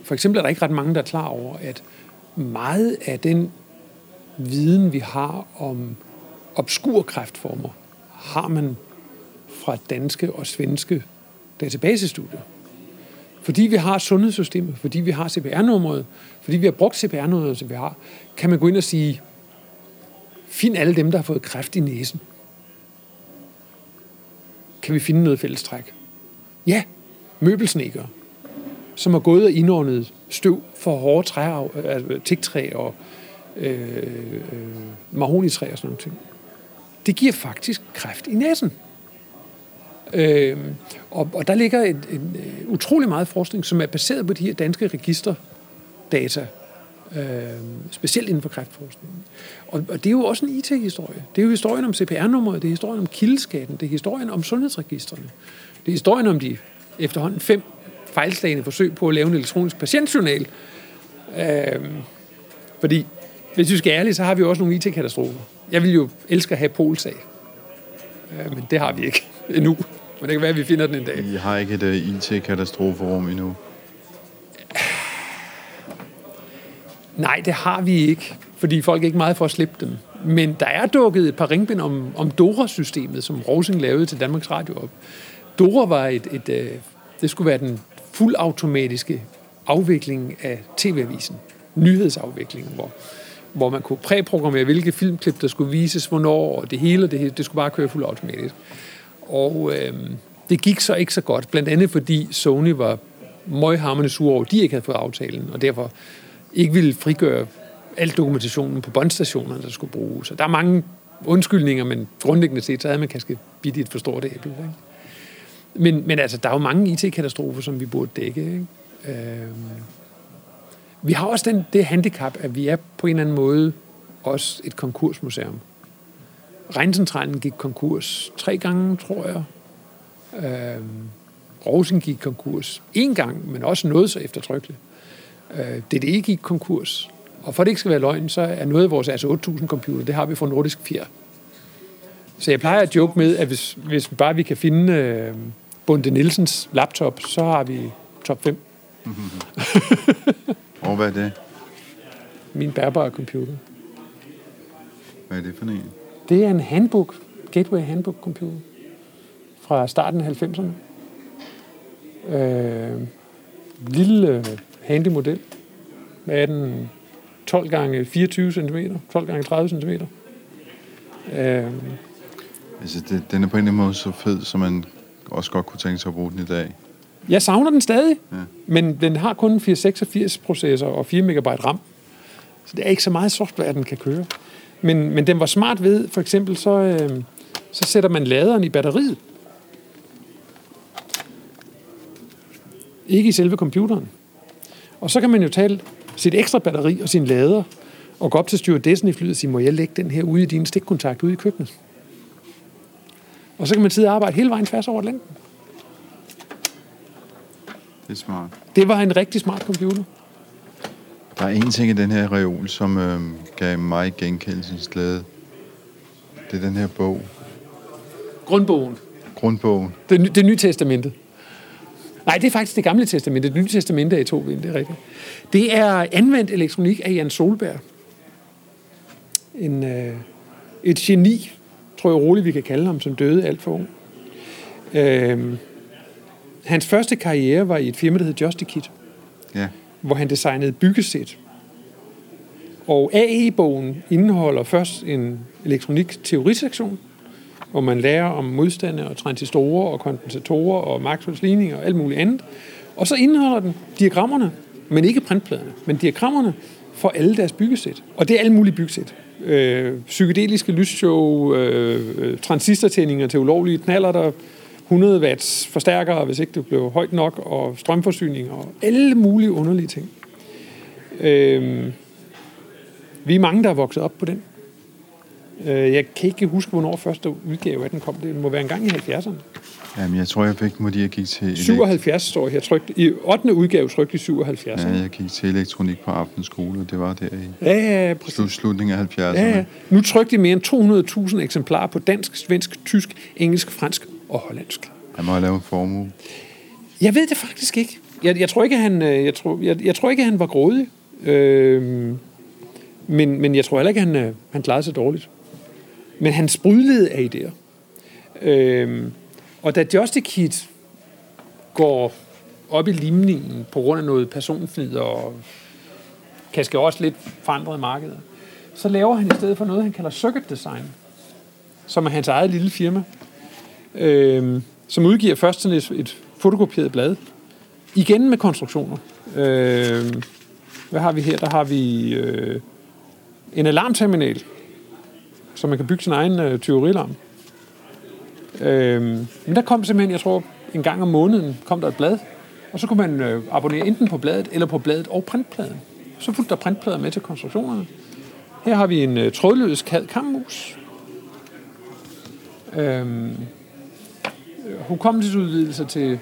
for eksempel er der ikke ret mange, der er klar over, at meget af den viden, vi har om obskur kræftformer, har man fra danske og svenske databasestudier. Fordi vi har sundhedssystemet, fordi vi har CPR-nummeret, fordi vi har brugt CPR-nummeret, som vi har, kan man gå ind og sige, find alle dem, der har fået kræft i næsen. Kan vi finde noget fællestræk? Ja, møbelsnekere, som har gået og indordnet støv for hårde træer, altså tigtræ og øh, øh, mahonitræ og sådan noget. ting. Det giver faktisk kræft i næsen. Øh, og, og der ligger en, en, utrolig meget forskning, som er baseret på de her danske registerdata, øh, specielt inden for kræftforskningen. Og, og det er jo også en IT-historie. Det er jo historien om CPR-nummeret, det er historien om kildeskatten, det er historien om sundhedsregistrene. Det er historien om de efterhånden fem fejlslagende forsøg på at lave en elektronisk patientjournal. Øh, fordi, hvis vi skal ærlige, så har vi også nogle IT-katastrofer. Jeg vil jo elske at have polsag. Øh, men det har vi ikke *laughs* endnu. Men det kan være, at vi finder den en dag. I har ikke et uh, IT-katastroferum endnu. Nej, det har vi ikke, fordi folk er ikke meget for at slippe dem. Men der er dukket et par ringbind om, om Dora-systemet, som Rosing lavede til Danmarks Radio op. Dora var et, et, et det skulle være den fuldautomatiske afvikling af TV-avisen. Nyhedsafviklingen, hvor, hvor man kunne præprogrammere, hvilke filmklip, der skulle vises, hvornår, og det hele, det, det skulle bare køre fuldautomatisk. Og øh, det gik så ikke så godt, blandt andet fordi Sony var møghamrende sur over, at de ikke havde fået aftalen, og derfor ikke ville frigøre al dokumentationen på båndstationerne, der skulle bruges. Så der er mange undskyldninger, men grundlæggende set, så havde man kanskje bidt i et for stort æble. Ikke? Men, men altså, der er jo mange IT-katastrofer, som vi burde dække. Ikke? Øh, vi har også den, det handicap, at vi er på en eller anden måde også et konkursmuseum. Regncentralen gik konkurs tre gange, tror jeg. Øh, Rosen gik konkurs en gang, men også noget så eftertrykkeligt. Øh, DDE gik konkurs. Og for at det ikke skal være løgn, så er noget af vores altså 8.000 computer, det har vi fra Nordisk Fjer. Så jeg plejer at joke med, at hvis, hvis bare vi kan finde øh, Bunde Nielsens laptop, så har vi top 5. *laughs* Og hvad er det? Min bærbare computer. Hvad er det for en? Det er en handbook, Gateway Handbook Computer, fra starten af 90'erne. Øh, lille øh, handy model. Hvad er den? 12 gange 24 cm, 12 gange 30 cm. Øh, Altså, det, den er på en eller anden måde så fed, så man også godt kunne tænke sig at bruge den i dag. jeg savner den stadig, Ja. men den har kun en 486 processor og 4 MB RAM. Så det er ikke så meget software, den kan køre. Men, men den var smart ved, for eksempel så, øh, så sætter man laderen i batteriet. Ikke i selve computeren. Og så kan man jo tage sit ekstra batteri og sin lader og gå op til stewardessen i flyet og sige, må jeg lægge den her ude i din stikkontakt ude i køkkenet? Og så kan man sidde og arbejde hele vejen tværs over Atlanten. Det er smart. Det var en rigtig smart computer. Der er en ting i den her reol, som øh, gav mig genkendelsens glæde. Det er den her bog. Grundbogen. Grundbogen. Det, det nye testamente. Nej, det er faktisk det gamle testamente. Det nye testamente er i to bind, det er rigtigt. Det er anvendt elektronik af Jan Solberg. En, øh, et geni, tror jeg roligt, vi kan kalde ham, som døde alt for ung. Øh, hans første karriere var i et firma, der hed Justikit, Ja. hvor han designede byggesæt. Og AE-bogen indeholder først en elektronik-teorisektion, hvor man lærer om modstande og transistorer og kondensatorer og Maxwells ligninger og alt muligt andet. Og så indeholder den diagrammerne, men ikke printpladerne, men diagrammerne for alle deres byggesæt. Og det er alle mulige byggesæt. Øh, psykedeliske lysshow, øh, øh transistortændinger til ulovlige knaller, der 100 watts forstærkere, hvis ikke det blev højt nok, og strømforsyning og alle mulige underlige ting. Øh, vi er mange, der er vokset op på den. Øh, Jeg kan ikke huske, hvornår første udgave af den kom. Det må være en gang i 70'erne. Jamen, jeg tror, jeg fik fordi jeg gik til... elek- 77 står her trykt. I 8. udgave trykt i 77. Ja, jeg gik til elektronik på aftenskole, og det var der i Ja, ja, ja, præcis. slut, slutningen af 70'erne. Ja, ja. Nu trykt de mere end 200.000 eksemplarer på dansk, svensk, tysk, engelsk, fransk og hollandsk. Han må have lavet en formue. Jeg ved det faktisk ikke. Jeg, jeg, tror, ikke, han, øh, jeg, tror, jeg, jeg tror ikke, han var grådig. Øh, men, men jeg tror heller ikke, han, øh, han klarede sig dårligt. Men han sprudlede af idéer. Øhm, og da Justikit går op i limningen på grund af noget personfnid og kanskje også lidt forandrede markeder, så laver han i stedet for noget, han kalder circuit design, som er hans eget lille firma, øhm, som udgiver først sådan et, et fotokopieret blad, igen med konstruktioner. Øhm, hvad har vi her? Der har vi øh, en alarmterminal, så man kan bygge sin egen øh, tyverilarm. Øh, men der kom simpelthen, jeg tror, en gang om måneden kom der et blad, og så kunne man øh, abonnere enten på bladet eller på bladet og printpladen. Så fulgte der printplader med til konstruktionerne. Her har vi en øh, trådløs kaldt kammus. Øhm, øh, hukommelsesudvidelser til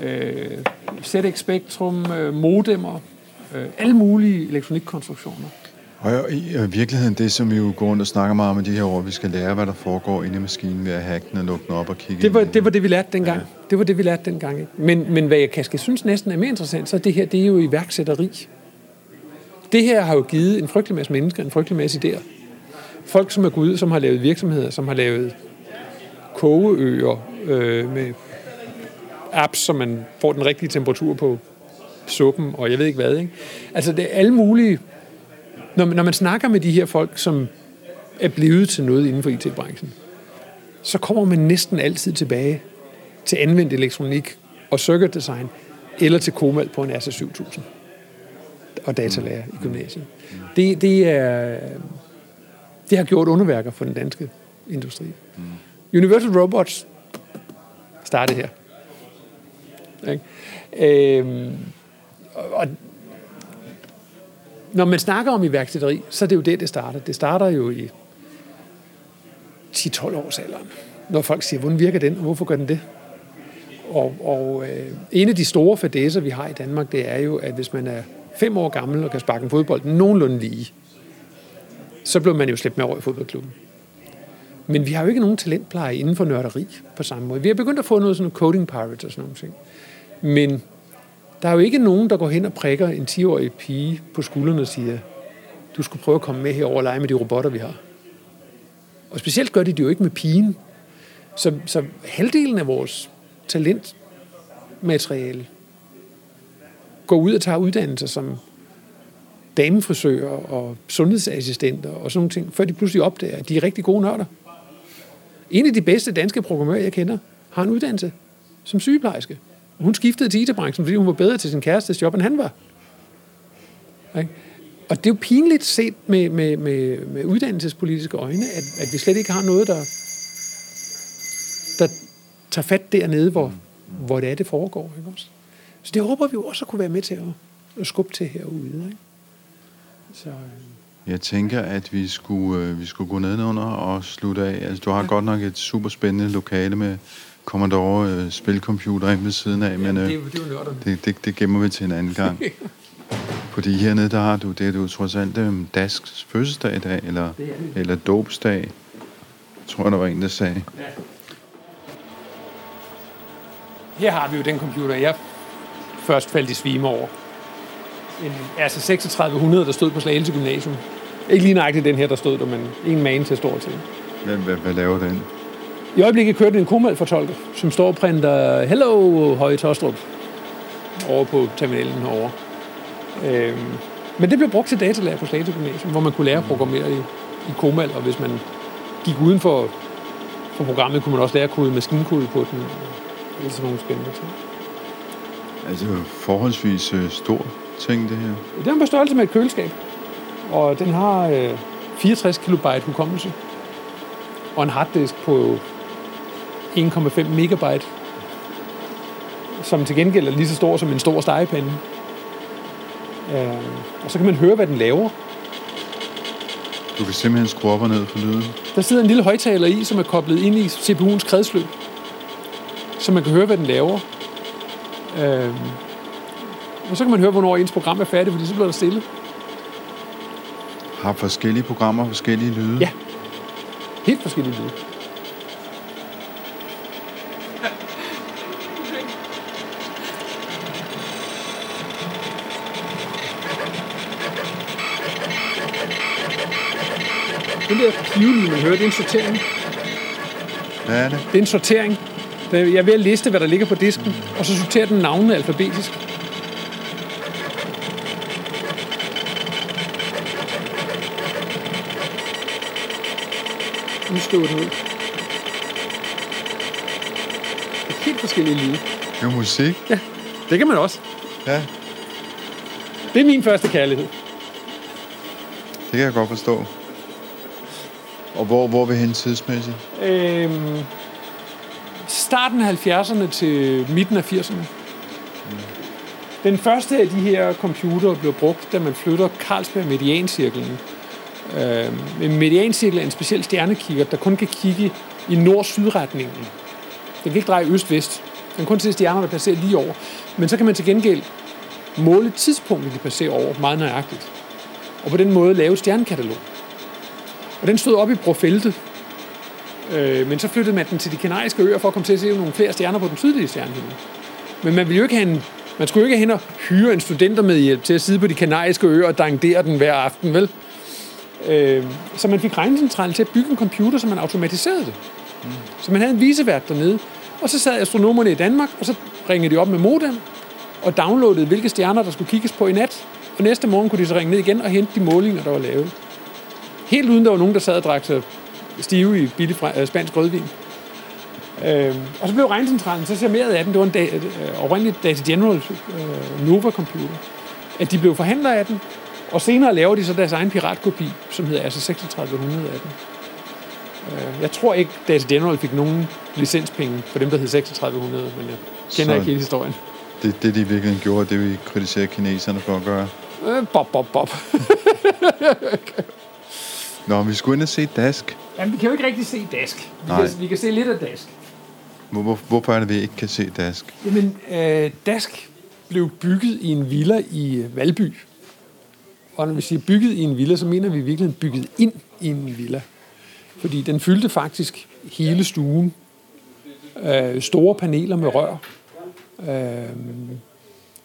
øh, ZX Spectrum, øh, modemmer, øh, alle mulige elektronikkonstruktioner. Og i øh, virkeligheden, det som vi jo går rundt og snakker meget om i de her år, vi skal lære, hvad der foregår inde i maskinen ved at hacke den og lukke den op og kigge Det var, det var det, vi lærte dengang. Ja. Det var det, vi lærte dengang. Ikke? Men, men hvad jeg kanskje synes næsten er mere interessant, så det her, det er jo iværksætteri. Det her har jo givet en frygtelig masse mennesker en frygtelig masse idéer. Folk, som er gået som har lavet virksomheder, som har lavet kogeøer øh, med apps, så man får den rigtige temperatur på suppen, og jeg ved ikke hvad. Ikke? Altså, det er alle mulige... Når når man snakker med de her folk, som er blevet til noget inden for IT-branchen, så kommer man næsten altid tilbage til anvendt elektronik og circuit design, eller til Komal på en RC 7000 og datalærer i gymnasiet. Det, det, er, det har gjort underværker for den danske industri. Universal Robots startede her. Ikke? Øhm, og når man snakker om iværksætteri, så er det jo det, det starter. Det starter jo i 10-12 års alderen. Når folk siger, hvordan virker den, og hvorfor gør den det? Og, og øh, en af de store fadæser, vi har i Danmark, det er jo, at hvis man er fem år gammel og kan sparke en fodbold nogenlunde lige, så bliver man jo slæbt med over i fodboldklubben. Men vi har jo ikke nogen talentpleje inden for nørderi på samme måde. Vi har begyndt at få noget sådan coding pirates og sådan nogle ting. Men der er jo ikke nogen, der går hen og prikker en 10-årig pige på skuldrene og siger, du skulle prøve at komme med herover og lege med de robotter, vi har. Og specielt gør de det jo ikke med pigen. Så, så halvdelen af vores talentmateriale går ud og tager uddannelser som damefrisører og sundhedsassistenter og sådan nogle ting, før de pludselig opdager, at de er rigtig gode nørder. En af de bedste danske programmører, jeg kender, har en uddannelse som sygeplejerske. Hun skiftede til IT-branchen, fordi hun var bedre til sin kærestes job, end han var. Ikke? Og det er jo pinligt set med, med, med, med uddannelsespolitiske øjne, at, at vi slet ikke har noget, der, der tager fat dernede, hvor, hvor det er, det foregår. Ikke også? Så det håber vi jo også at kunne være med til at, at skubbe til herude. Ikke? Så, øh, Jeg tænker, at vi skulle, øh, vi skulle gå nedenunder og slutte af. Altså, du har ja. godt nok et super spændende lokale med Commodore øh, spilcomputer inde ved siden af, men det, er øh, det er jo det, det, det gemmer vi til en anden gang. *laughs* Fordi hernede, der har du, det er jo trods alt øh, Dasks fødselsdag i dag, eller, Det er det. eller dåbsdag. Jeg tror, der var en, der sagde. Her har vi jo den computer, jeg først faldt i svime over. En, altså 3600, der stod på Slagelse Gymnasium. Ikke lige nøjagtigt den her, der stod der, men en man til stor til. Hvad, hvad, hvad laver den? I øjeblikket kørte den en komal-fortolker, som står og printer Hello, Høje Tostrup, over på terminalen herovre. Øhm, men det blev brugt til datalærer på Slagelse Gymnasium, hvor man kunne lære at programmere i, i komal, og hvis man gik uden for, for programmet, kunne man også lære at kode maskinkode på den. Er sådan nogle spændende ting. Altså, forholdsvis øh, stor ting, det her. Den er på størrelse med et køleskab, og den har øh, 64 kilobyte hukommelse, og en harddisk på 1,5 megabyte, som til gengæld er lige så stor som en stor stegepande. Øh, og så kan man høre, hvad den laver. Du kan simpelthen skrue op og ned for lyden. Der sidder en lille højtaler i, som er koblet ind i CPU'ens kredsløb, så man kan høre, hvad den laver. Øh, og så kan man høre, hvornår ens program er færdigt, fordi så bliver der stille. Har forskellige programmer forskellige lyde. Ja. Helt forskellige lyde. Den der pivlyd, man hører, det er en sortering. Hvad er det? Det er en sortering. Jeg er ved at liste, hvad der ligger på disken, og så sorterer den navnene alfabetisk. Nu skriver den ud. Det er helt forskellige lyde. Det er musik. Det kan man også. Ja, Det er min første kærlighed. det kan jeg godt forstå. Og hvor, hvor er vi hen tidsmæssigt? Øhm, starten af 70'erne til midten af 80'erne. Den første af de her computere blev brugt, da man flytter Carlsberg Mediancirklen. Øhm, en mediancirkel er en speciel stjernekigger, der kun kan kigge i nord-syd-retningen. Den kan ikke dreje øst-vest. Den kan kun se stjerner, der passerer lige over. Men så kan man til gengæld måle tidspunktet, de passerer over, meget nøjagtigt. Og på den måde lave et stjernekatalog. Og den stod op i Brofelte, Øh, men så flyttede man den til de kanariske øer for at komme til at se nogle flere stjerner på den sydlige stjernehimmel. Men man ville jo ikke have en, man skulle jo ikke hen og hyre en studentermedhjælp til at sidde på de kanariske øer og dangdere den hver aften, vel? Øh, så man fik regnecentralen til at bygge en computer, så man automatiserede det. Mm. Så man havde en visevært dernede, og så sad astronomerne i Danmark, og så ringede de op med modem, og downloadede, hvilke stjerner, der skulle kigges på i nat. Og næste morgen kunne de så ringe ned igen og hente de målinger, der var lavet. Helt uden der var nogen, der sad og drak sig stive i billig fra, øh, spansk rødvin. Øhm, og så blev regnecentralen så serveret af den. Det var en da, øh, oprindeligt Data General øh, Nova computer. At de blev forhandlere af den, og senere laver de så deres egen piratkopi, som hedder altså 3600 af den. Øh, jeg tror ikke, Data General fik nogen licenspenge for dem, der hed 3600, men jeg kender Så- ikke hele historien. Det, det de virkelig gjorde, det vi kritiserer kineserne for at gøre. Øh, bob, bob, bob. *laughs* Nå, vi skulle ind og se Dask. Jamen, vi kan jo ikke rigtig se dask. Vi, Nej. kan, vi kan se lidt af dask. Hvor, hvor, hvorfor er det, vi ikke kan se Dask? Jamen, øh, Dask blev bygget i en villa i øh, Valby. Og når vi siger bygget i en villa, så mener vi virkelig bygget ind i en villa. Fordi den fyldte faktisk hele stuen. Øh, store paneler med rør. Øh,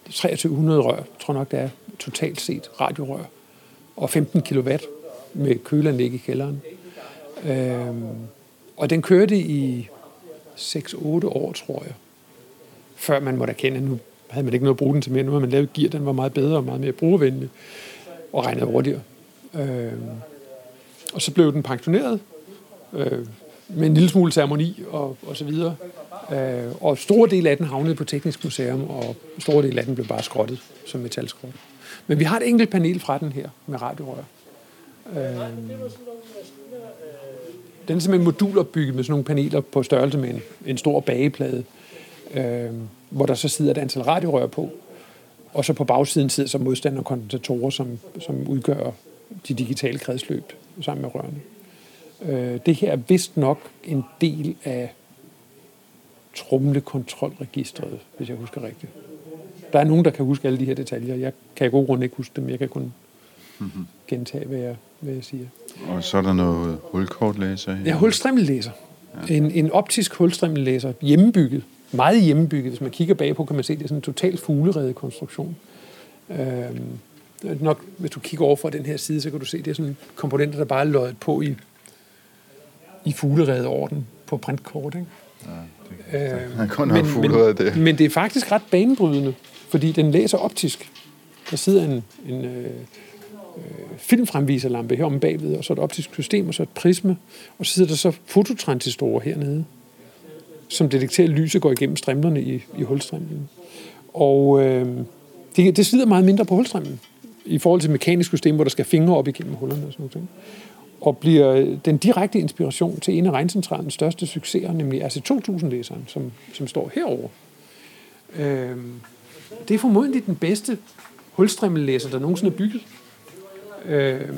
2300 rør, tror nok det er, totalt set, radiorør. Og 15 kW med køleanlæg i kælderen. Øh, og den kørte i 6-8 år, tror jeg før man måtte erkende, at nu havde man ikke noget at bruge den til mere. Nu har man lavet gear, den var meget bedre og meget mere brugervenlig og regnede hurtigere. Øh, og så blev den pensioneret øh, med en lille smule ceremoni og, og så videre. Øh, og store del af den havnede på Teknisk Museum, og store del af den blev bare skrottet som metalskrot. Men vi har et enkelt panel fra den her med radiorør. Øh, den er simpelthen modulopbygget med sådan nogle paneler på størrelse med en, en stor bageplade, øh, hvor der så sidder et antal radiorør på. Og så på bagsiden sidder så modstanderkondensatorer, som, som udgør de digitale kredsløb sammen med rørene. Øh, det her er vist nok en del af trumlekontrolregistret, hvis jeg husker rigtigt. Der er nogen, der kan huske alle de her detaljer. Jeg kan i god grund ikke huske dem. Jeg kan kun mm-hmm. gentage, hvad jeg, hvad jeg siger. Og så er der noget hulkortlæser her. Ja, hulstrimmellæser. Ja. En, en optisk hulstrimmellæser, hjemmebygget. Meget hjemmebygget. Hvis man kigger bagpå, kan man se, det er sådan en total fuglerede konstruktion. Øhm, nok, hvis du kigger over fra den her side, så kan du se, det er sådan komponenter, der bare er løjet på i, i fuglerede orden på printkort. Ikke? Ja, det, øh, *laughs* kun men, men, det. men det er faktisk ret banebrydende, fordi den læser optisk. Der sidder en, en øh, Øh, filmfremviserlampe heromme bagved, og så et optisk system, og så et prisme, og så sidder der så fototransistorer hernede, som detekterer, at lyset går igennem strimlerne i, i hulstrimlen. Og øh, det, det slider meget mindre på hulstrimlen, i forhold til mekanisk system, hvor der skal fingre op igennem hullerne og sådan noget. Og bliver den direkte inspiration til en af regncentralens største succeser, nemlig RC2000-læseren, som, som står herover. Øh, det er formodentlig den bedste hulstrimmellæser, der nogensinde er bygget. Øh,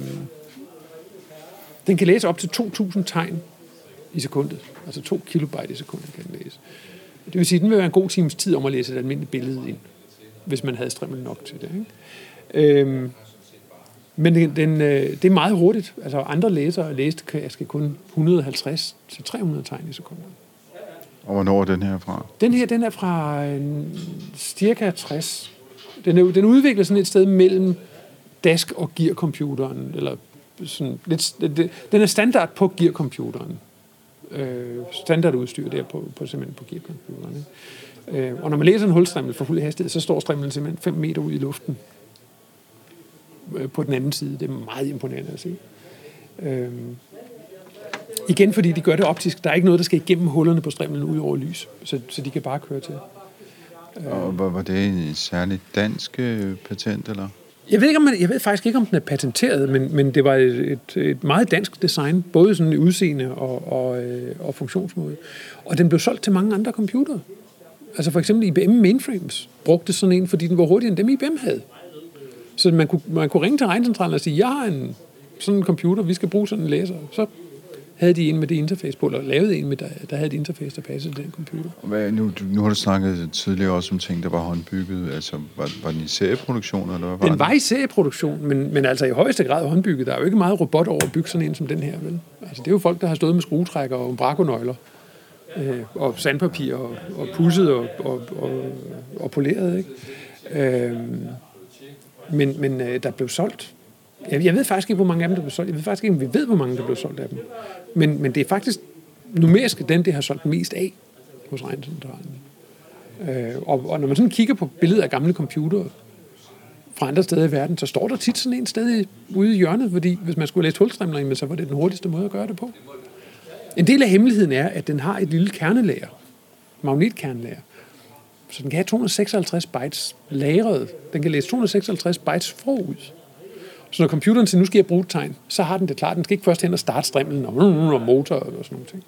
den kan læse op til 2.000 tegn i sekundet. Altså 2 kilobyte i sekundet kan den læse. Det vil sige, at den vil være en god times tid om at læse et almindeligt billede ind, hvis man havde strimmel nok til det. Ikke? Øhm, men den, den, øh, det er meget hurtigt. Altså andre læsere læste skal kun 150 til 300 tegn i sekundet. Og hvornår er den her fra? Den her, den er fra en, cirka 60. Den, er, den udvikler sådan et sted mellem dask- og gearcomputeren, eller sådan lidt, det, den er standard på gearcomputeren. Øh, standardudstyr der på, på simpelthen på gearcomputeren. Øh, og når man læser en hulstrimmel for fuld hastighed, så står strimlen simpelthen 5 meter ud i luften øh, på den anden side. Det er meget imponerende at se. Øh, igen fordi de gør det optisk. Der er ikke noget, der skal igennem hullerne på strimlen ud over lys, så, så de kan bare køre til. Og var, var det en særligt dansk øh, patent, eller? Jeg ved, ikke, om man, jeg ved faktisk ikke, om den er patenteret, men, men det var et, et, et meget dansk design, både sådan i udseende og, og, øh, og funktionsmåde. Og den blev solgt til mange andre computere. Altså for eksempel IBM Mainframes brugte sådan en, fordi den var hurtigere end dem IBM havde. Så man kunne, man kunne ringe til regncentralen og sige, jeg har en sådan en computer, vi skal bruge sådan en læser. Så havde de en med det interface på, eller lavede en med, der, der havde et interface, der passede til den computer. Hvad, nu, nu har du snakket tidligere også om ting, der var håndbygget. Altså, var, var den i serieproduktion? Eller hvad var den var i serieproduktion, men, men altså i højeste grad håndbygget. Der er jo ikke meget robot over at bygge sådan en som den her, vel? Altså, det er jo folk, der har stået med skruetrækker og brakonøgler øh, og sandpapir og, og pusset og, og, og, og poleret, ikke? Øh, men men øh, der blev solgt jeg, jeg ved faktisk ikke, hvor mange af dem, der blev solgt. Jeg ved faktisk ikke, om vi ved, hvor mange, der blev solgt af dem. Men, men det er faktisk numerisk den, det har solgt mest af hos regncentralen. Øh, og, og når man sådan kigger på billeder af gamle computere fra andre steder i verden, så står der tit sådan en sted ude i hjørnet, fordi hvis man skulle læse hulstrimler, så var det den hurtigste måde at gøre det på. En del af hemmeligheden er, at den har et lille kernelager, magnetkernelager, så den kan have 256 bytes lagret. Den kan læse 256 bytes forud. Så når computeren siger, nu skal jeg bruge et tegn, så har den det klart. Den skal ikke først hen og starte strimlen og, og motor og sådan noget.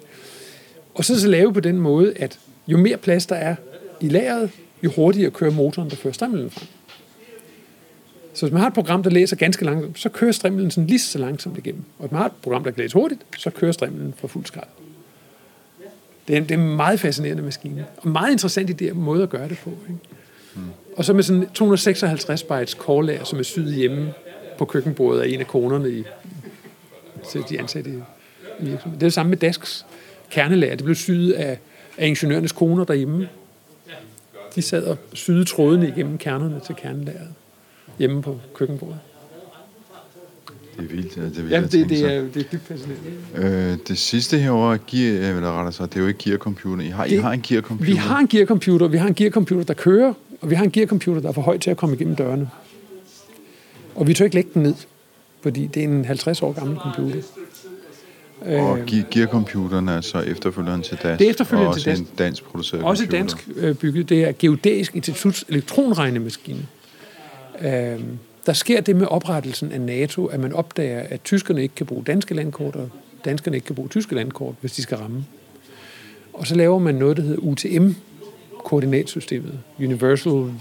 Og så så lave på den måde, at jo mere plads der er i lageret, jo hurtigere kører motoren, der fører strimlen frem. Så hvis man har et program, der læser ganske langsomt, så kører strimlen sådan lige så langsomt igennem. Og hvis man har et program, der kan læse hurtigt, så kører strimlen for fuld skrald. Det er, det er en meget fascinerende maskine. Og meget interessant i det måde at gøre det på. Ikke? Mm. Og så med sådan 256 bytes core som er syet hjemme på køkkenbordet af en af konerne i, til de ansatte i virksomheden. Det er det samme med Dasks kernelager. Det blev syet af, af ingeniørernes koner derhjemme. De sad og syede trådene igennem kernerne til kernelageret hjemme på køkkenbordet. Det er vildt. Det er vildt ja, det, det, er, det er dybt fascinerende. Øh, det sidste herovre, gear, eller rettere sig, det er jo ikke gearcomputer. I har, det, I har en gearcomputer. Vi har en gearcomputer. Vi har en gearcomputer, der kører Og vi har en gearcomputer, der er for høj til at komme igennem dørene. Og vi tør ikke lægge den ned, fordi det er en 50 år gammel computer. Og Ge- Gearcomputeren er så efterfølgeren til DAS. Det er efterfølgeren til DAS. en dansk produceret Også computer. dansk øh, bygget. Det er Geodæisk Instituts elektronregnemaskine. Øh, der sker det med oprettelsen af NATO, at man opdager, at tyskerne ikke kan bruge danske landkort, og danskerne ikke kan bruge tyske landkort, hvis de skal ramme. Og så laver man noget, der hedder UTM, koordinatsystemet. Universal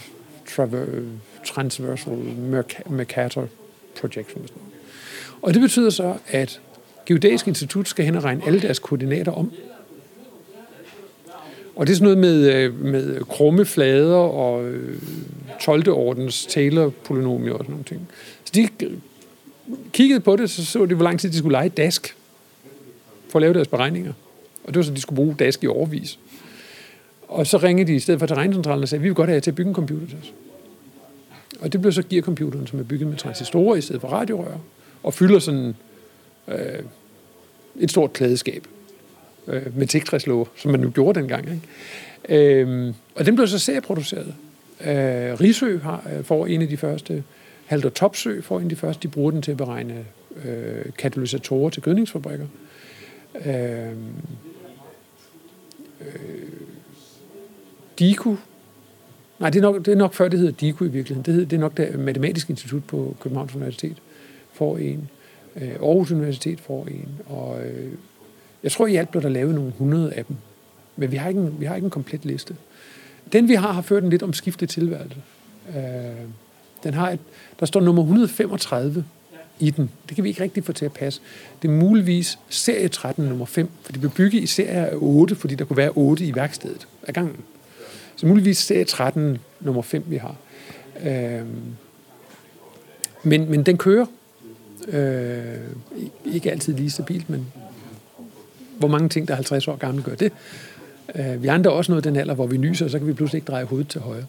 Traver- Transversal Mercator Projection. og sådan. Og det betyder så, at Geodæisk Institut skal hen og regne alle deres koordinater om. Og det er sådan noget med, øh, med krumme flader og øh, 12. ordens Taylor-polynomier og sådan nogle ting. Så de kiggede på det, så så de, hvor lang tid de skulle lege dask for at lave deres beregninger. Og det var så, de skulle bruge dask i overvis. Og så ringede de i stedet for til regncentralen og sagde, vi vil godt have jer til at bygge en computer til os. Og det blev så gearcomputeren, som er bygget med transistorer i stedet for radiorør, og fylder sådan øh, et stort klædeskab øh, med tektræslåger, som man nu gjorde dengang. Ikke? Øh, og den blev så serieproduceret. Øh, Risø har, øh, får en af de første, Halter Topsø får en af de første, de bruger den til at beregne øh, katalysatorer til gødningsfabrikker. Øh, øh, DIKU, nej, det er, nok, det er nok før, det hedder DIKU i virkeligheden. Det, hedder, det er nok det Matematiske Institut på Københavns Universitet får en. Øh, Aarhus Universitet får en. Og øh, jeg tror i alt blev der lavet nogle 100 af dem. Men vi har ikke en, vi har ikke en komplet liste. Den vi har, har ført en lidt omskiftet tilværelse. Øh, den har et, der står nummer 135 i den. Det kan vi ikke rigtig få til at passe. Det er muligvis serie 13 nummer 5, for de blev bygget i serie af 8, fordi der kunne være 8 i værkstedet af gangen. Så muligvis serie 13 nummer 5, vi har. Øh, men, men den kører. Øh, ikke altid lige stabilt, men hvor mange ting, der er 50 år gamle, gør det. Øh, vi andre er også nået den alder, hvor vi nyser, og så kan vi pludselig ikke dreje hovedet til højre.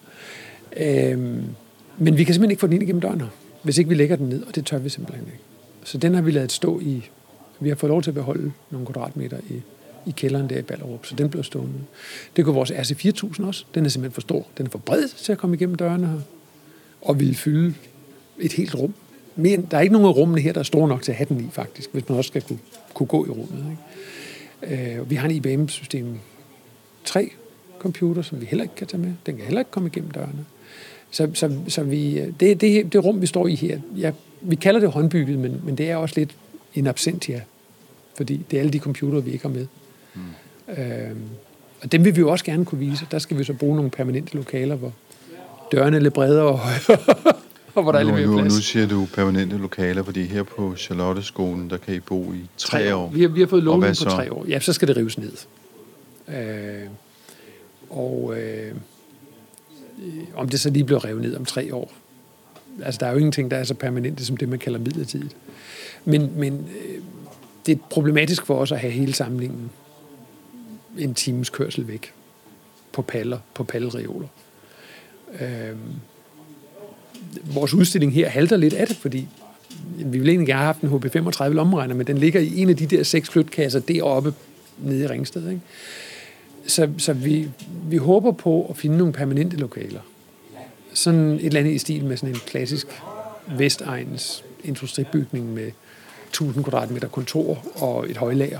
Øh, men vi kan simpelthen ikke få den ind igennem døren her, hvis ikke vi lægger den ned, og det tør vi simpelthen ikke. Så den har vi lavet stå i. Vi har fået lov til at beholde nogle kvadratmeter i, i kælderen der i Ballerup, så den blev stående. Det kunne vores RC4000 også. Den er simpelthen for stor. Den er for bred til at komme igennem dørene her. Og ville fylde et helt rum. Men der er ikke nogen af rummene her, der er store nok til at have den i, faktisk, hvis man også skal kunne, kunne gå i rummet. Ikke? Øh, vi har en IBM-system 3 computer, som vi heller ikke kan tage med. Den kan heller ikke komme igennem dørene. Så, så, så vi, øh, det, det, det rum, vi står i her, ja, vi kalder det håndbygget, men, men det er også lidt en absentia, fordi det er alle de computere, vi ikke har med. Mm. Øhm, og dem vil vi jo også gerne kunne vise. Der skal vi så bruge nogle permanente lokaler, hvor dørene er lidt bredere og højere, *laughs* og hvor der er lidt Nu, mere nu, plads. nu siger du permanente lokaler, fordi her på Charlotteskolen, der kan I bo i tre år. Vi har, vi har fået hvad på tre år. Ja, så skal det rives ned. Øh, og øh, om det så lige bliver revet ned om tre år. Altså, der er jo ingenting, der er så permanente som det, man kalder midlertidigt. Men, men øh, det er problematisk for os at have hele samlingen en times kørsel væk på paller, på pallereoler. Øh, vores udstilling her halter lidt af det, fordi vi ville egentlig gerne have haft en HB35 lommeregner, men den ligger i en af de der seks flytkasser deroppe nede i Ringsted. Ikke? Så, så vi, vi håber på at finde nogle permanente lokaler. Sådan et eller andet i stil med sådan en klassisk Vestegns industribygning med 1000 kvadratmeter kontor og et højlager.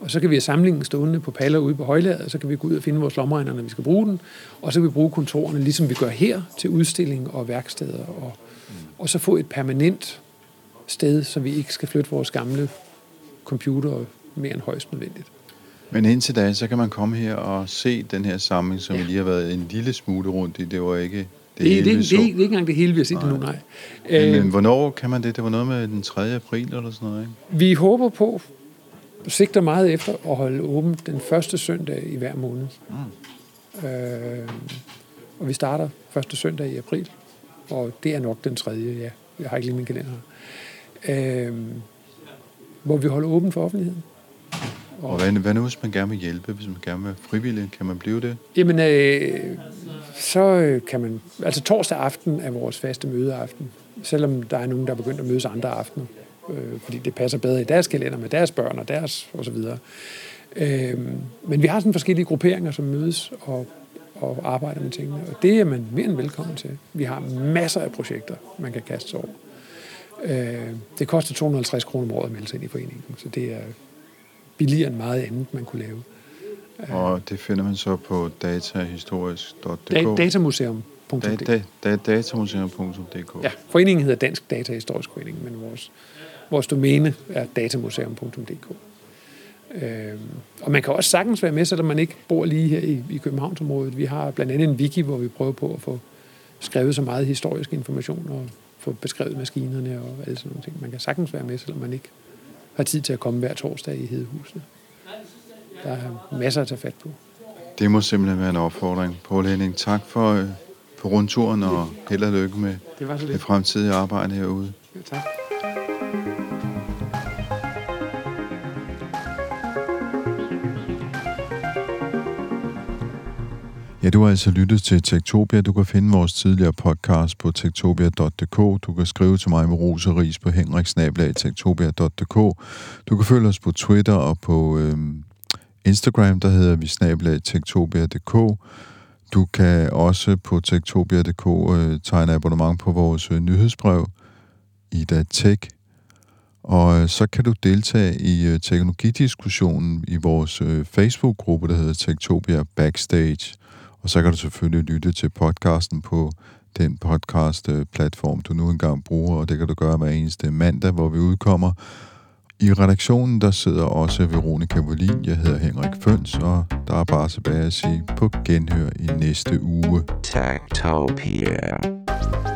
Og så kan vi have samlingen stående på paller ude på højlageret, og så kan vi gå ud og finde vores lommeregner, når vi skal bruge den. Og så kan vi bruge kontorerne, ligesom vi gør her, til udstilling og værksteder. Og, og så få et permanent sted, så vi ikke skal flytte vores gamle computer mere end højst nødvendigt. Men indtil da, så kan man komme her og se den her samling, som ja. vi lige har været en lille smule rundt i. Det var ikke det, Det, det, hele, det, det, så. det, er ikke engang det hele, vi har set endnu, nej. Men, men hvornår kan man det? Det var noget med den 3. april eller sådan noget, ikke? Vi håber på, sigter meget efter at holde åbent den første søndag i hver måned. Mm. Øh, og vi starter første søndag i april, og det er nok den tredje, ja. Jeg har ikke lige min kalender her. Øh, hvor vi holder åbent for offentligheden. Og hvad, hvad nu, hvis man gerne vil hjælpe? Hvis man gerne vil frivillig, kan man blive det? Jamen, øh, så øh, kan man... Altså torsdag aften er vores faste mødeaften. Selvom der er nogen, der er begyndt at mødes andre aftener. Øh, fordi det passer bedre i deres kalender med deres børn og deres og så videre. Øh, men vi har sådan forskellige grupperinger, som mødes. Og og arbejder med tingene. Og det er man mere end velkommen til. Vi har masser af projekter, man kan kaste sig over. Øh, det koster 250 kroner om året at melde sig ind i foreningen, så det er billigere end meget andet, man kunne lave. Og det finder man så på datahistorisk.dk. Da- datamuseum.dk Da, da, da, datamuseum.dk. Ja, foreningen hedder Dansk Datahistorisk Forening, men vores, vores domæne er datamuseum.dk. Øhm, og man kan også sagtens være med, selvom man ikke bor lige her i, i Københavnsområdet. Vi har blandt andet en wiki, hvor vi prøver på at få skrevet så meget historisk information og få beskrevet maskinerne og alle sådan nogle ting. Man kan sagtens være med, selvom man ikke har tid til at komme hver torsdag i Hedehusene. Der er masser at tage fat på. Det må simpelthen være en opfordring. Poul Henning, tak for, øh, for rundturen, og held og lykke med Det det fremtidige arbejde herude. Ja, tak. Ja, du har altså lyttet til Tektopia. Du kan finde vores tidligere podcast på tektopia.dk. Du kan skrive til mig med ros og ris på henriksnabelag.tektopia.dk. Du kan følge os på Twitter og på øh, Instagram, der hedder vi snabelag.tektopia.dk. Du kan også på tektopia.dk øh, tegne abonnement på vores øh, nyhedsbrev, Ida Tech. Og øh, så kan du deltage i øh, teknologidiskussionen i vores øh, Facebook-gruppe, der hedder Tektopia Backstage. Og så kan du selvfølgelig lytte til podcasten på den podcast-platform, du nu engang bruger, og det kan du gøre hver eneste mandag, hvor vi udkommer. I redaktionen, der sidder også Veronika Wallin, jeg hedder Henrik Føns, og der er bare tilbage at sige på genhør i næste uge. Tak, Pierre.